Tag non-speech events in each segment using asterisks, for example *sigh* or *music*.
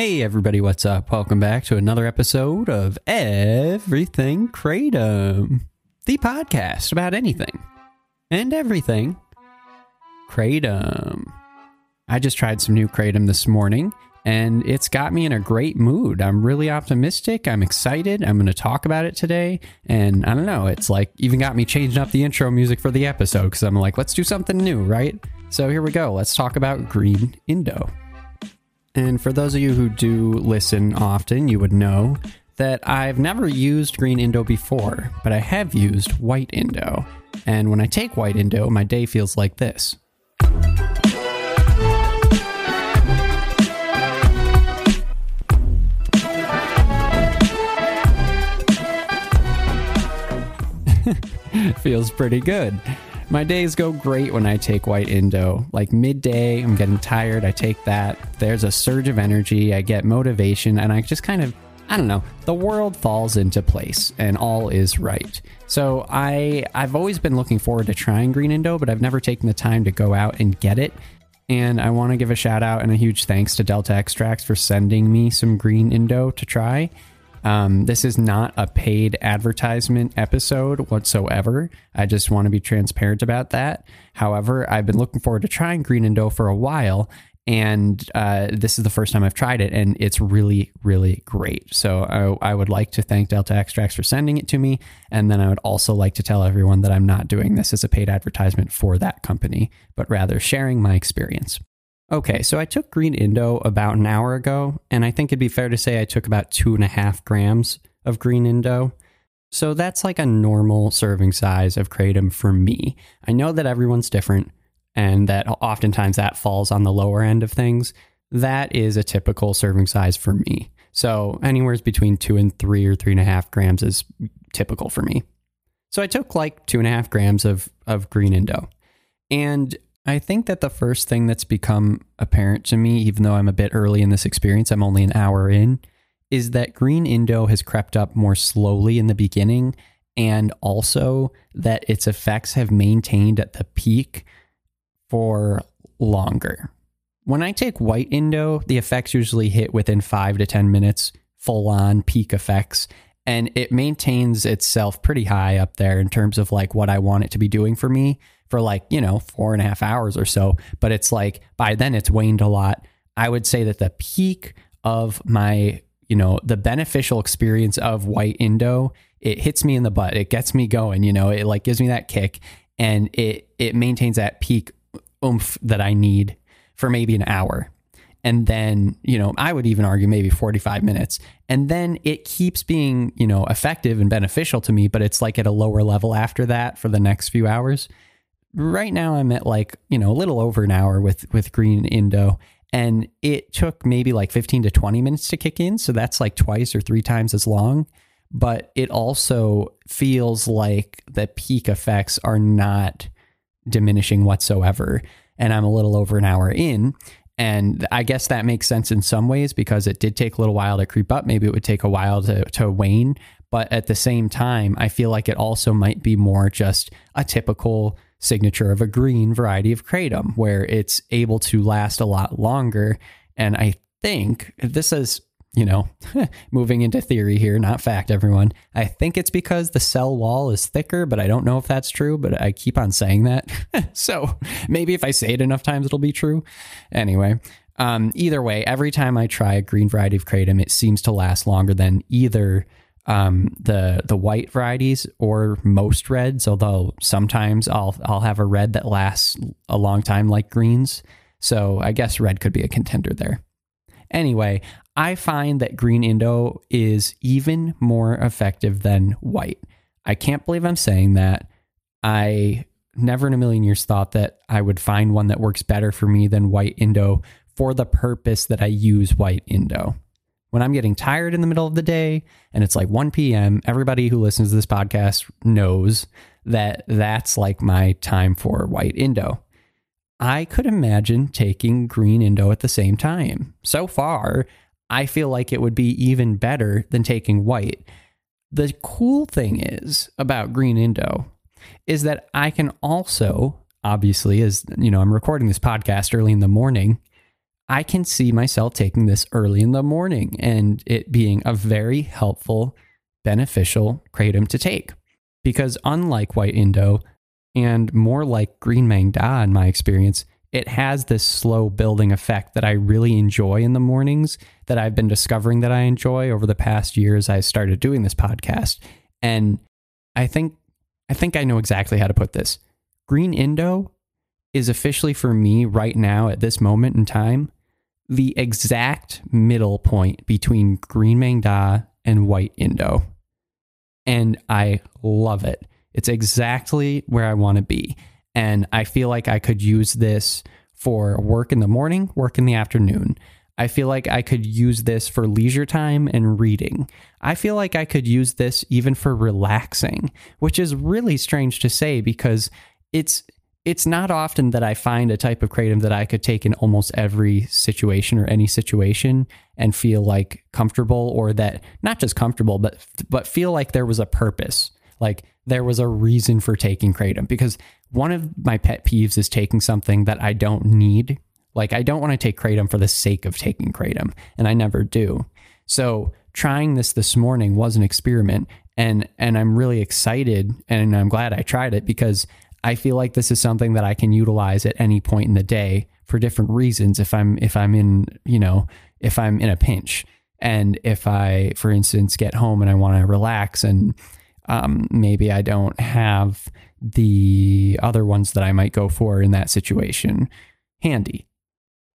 Hey everybody, what's up? Welcome back to another episode of Everything Kratom, the podcast about anything and everything Kratom. I just tried some new Kratom this morning and it's got me in a great mood. I'm really optimistic. I'm excited. I'm going to talk about it today. And I don't know, it's like even got me changing up the intro music for the episode because I'm like, let's do something new, right? So here we go. Let's talk about Green Indo. And for those of you who do listen often, you would know that I've never used green Indo before, but I have used white Indo. And when I take white Indo, my day feels like this. *laughs* feels pretty good. My days go great when I take white Indo. Like midday, I'm getting tired, I take that. There's a surge of energy, I get motivation, and I just kind of, I don't know, the world falls into place and all is right. So I I've always been looking forward to trying green Indo, but I've never taken the time to go out and get it. And I want to give a shout out and a huge thanks to Delta Extracts for sending me some green Indo to try. Um, this is not a paid advertisement episode whatsoever. I just want to be transparent about that. However, I've been looking forward to trying Green Indo for a while, and uh, this is the first time I've tried it, and it's really, really great. So I, I, would like to thank Delta Extracts for sending it to me, and then I would also like to tell everyone that I'm not doing this as a paid advertisement for that company, but rather sharing my experience. Okay, so I took green Indo about an hour ago, and I think it'd be fair to say I took about two and a half grams of green Indo. So that's like a normal serving size of kratom for me. I know that everyone's different, and that oftentimes that falls on the lower end of things. That is a typical serving size for me. So anywhere between two and three or three and a half grams is typical for me. So I took like two and a half grams of, of green Indo. And I think that the first thing that's become apparent to me, even though I'm a bit early in this experience, I'm only an hour in, is that green Indo has crept up more slowly in the beginning, and also that its effects have maintained at the peak for longer. When I take white Indo, the effects usually hit within five to 10 minutes, full on peak effects, and it maintains itself pretty high up there in terms of like what I want it to be doing for me for like, you know, four and a half hours or so. But it's like by then it's waned a lot. I would say that the peak of my, you know, the beneficial experience of white Indo, it hits me in the butt. It gets me going, you know, it like gives me that kick and it it maintains that peak oomph that I need for maybe an hour. And then, you know, I would even argue maybe 45 minutes. And then it keeps being, you know, effective and beneficial to me, but it's like at a lower level after that for the next few hours right now I'm at like, you know, a little over an hour with with green Indo and it took maybe like 15 to 20 minutes to kick in, so that's like twice or three times as long, but it also feels like the peak effects are not diminishing whatsoever and I'm a little over an hour in and I guess that makes sense in some ways because it did take a little while to creep up. Maybe it would take a while to, to wane. But at the same time, I feel like it also might be more just a typical signature of a green variety of kratom where it's able to last a lot longer. And I think this is, you know, *laughs* moving into theory here, not fact, everyone. I think it's because the cell wall is thicker, but I don't know if that's true, but I keep on saying that. *laughs* so maybe if I say it enough times, it'll be true. Anyway, um, either way, every time I try a green variety of kratom, it seems to last longer than either um, the the white varieties or most reds. Although sometimes I'll I'll have a red that lasts a long time, like greens. So I guess red could be a contender there. Anyway, I find that green Indo is even more effective than white. I can't believe I'm saying that. I never in a million years thought that I would find one that works better for me than white Indo for the purpose that I use white Indo. When I'm getting tired in the middle of the day and it's like 1 p.m., everybody who listens to this podcast knows that that's like my time for white Indo. I could imagine taking green Indo at the same time. So far, I feel like it would be even better than taking white. The cool thing is about green Indo is that I can also, obviously, as you know, I'm recording this podcast early in the morning. I can see myself taking this early in the morning and it being a very helpful, beneficial kratom to take. Because unlike white Indo and more like green Maeng Da in my experience, it has this slow building effect that I really enjoy in the mornings that I've been discovering that I enjoy over the past years I started doing this podcast. And I think I think I know exactly how to put this. Green Indo is officially for me right now at this moment in time the exact middle point between green Maeng Da and white Indo. And I love it. It's exactly where I want to be. And I feel like I could use this for work in the morning, work in the afternoon. I feel like I could use this for leisure time and reading. I feel like I could use this even for relaxing, which is really strange to say because it's it's not often that I find a type of kratom that I could take in almost every situation or any situation and feel like comfortable or that not just comfortable but but feel like there was a purpose. Like there was a reason for taking kratom because one of my pet peeves is taking something that I don't need. Like I don't want to take kratom for the sake of taking kratom and I never do. So trying this this morning was an experiment and and I'm really excited and I'm glad I tried it because I feel like this is something that I can utilize at any point in the day for different reasons if I'm if I'm in, you know, if I'm in a pinch. And if I, for instance, get home and I want to relax and um, maybe I don't have the other ones that I might go for in that situation handy.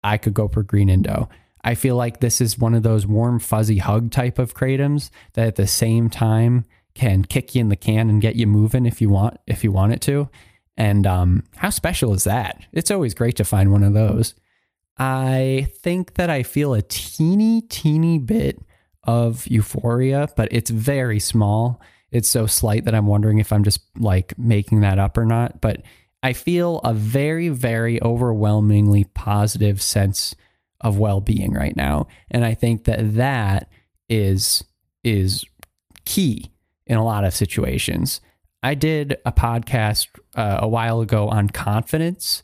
I could go for green Indo. I feel like this is one of those warm, fuzzy hug type of kratoms that at the same time can kick you in the can and get you moving if you want if you want it to. And um, how special is that? It's always great to find one of those. I think that I feel a teeny, teeny bit of euphoria, but it's very small. It's so slight that I'm wondering if I'm just like making that up or not. But I feel a very, very overwhelmingly positive sense of well-being right now, and I think that that is is key in a lot of situations. I did a podcast uh, a while ago on confidence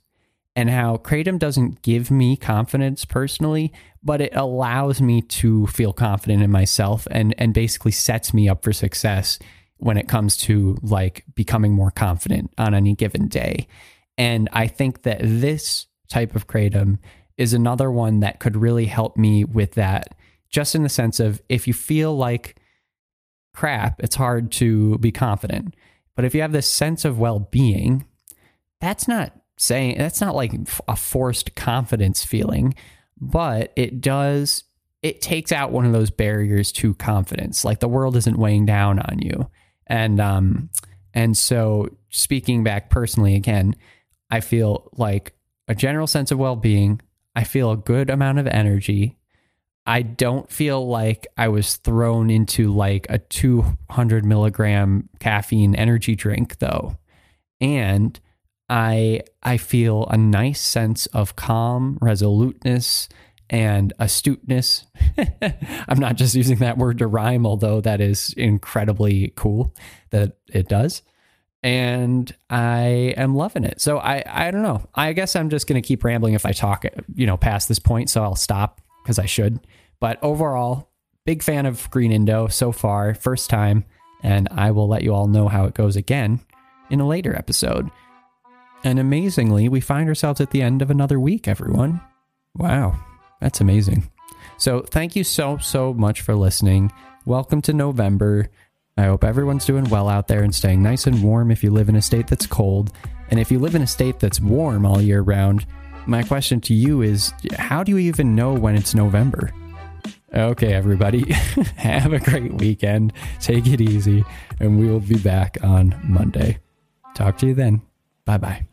and how Kratom doesn't give me confidence personally, but it allows me to feel confident in myself and and basically sets me up for success when it comes to like becoming more confident on any given day. And I think that this type of Kratom is another one that could really help me with that just in the sense of if you feel like crap, it's hard to be confident. But if you have this sense of well being, that's not saying, that's not like a forced confidence feeling, but it does, it takes out one of those barriers to confidence. Like the world isn't weighing down on you. And, um, and so speaking back personally again, I feel like a general sense of well being. I feel a good amount of energy. I don't feel like I was thrown into like a 200 milligram caffeine energy drink though. And I I feel a nice sense of calm, resoluteness, and astuteness. *laughs* I'm not just using that word to rhyme, although that is incredibly cool that it does. And I am loving it. So I I don't know. I guess I'm just gonna keep rambling if I talk, you know, past this point. So I'll stop because I should. But overall, big fan of Green Indo so far, first time, and I will let you all know how it goes again in a later episode. And amazingly, we find ourselves at the end of another week, everyone. Wow, that's amazing. So, thank you so, so much for listening. Welcome to November. I hope everyone's doing well out there and staying nice and warm if you live in a state that's cold. And if you live in a state that's warm all year round, my question to you is how do you even know when it's November? Okay, everybody, *laughs* have a great weekend. Take it easy, and we will be back on Monday. Talk to you then. Bye bye.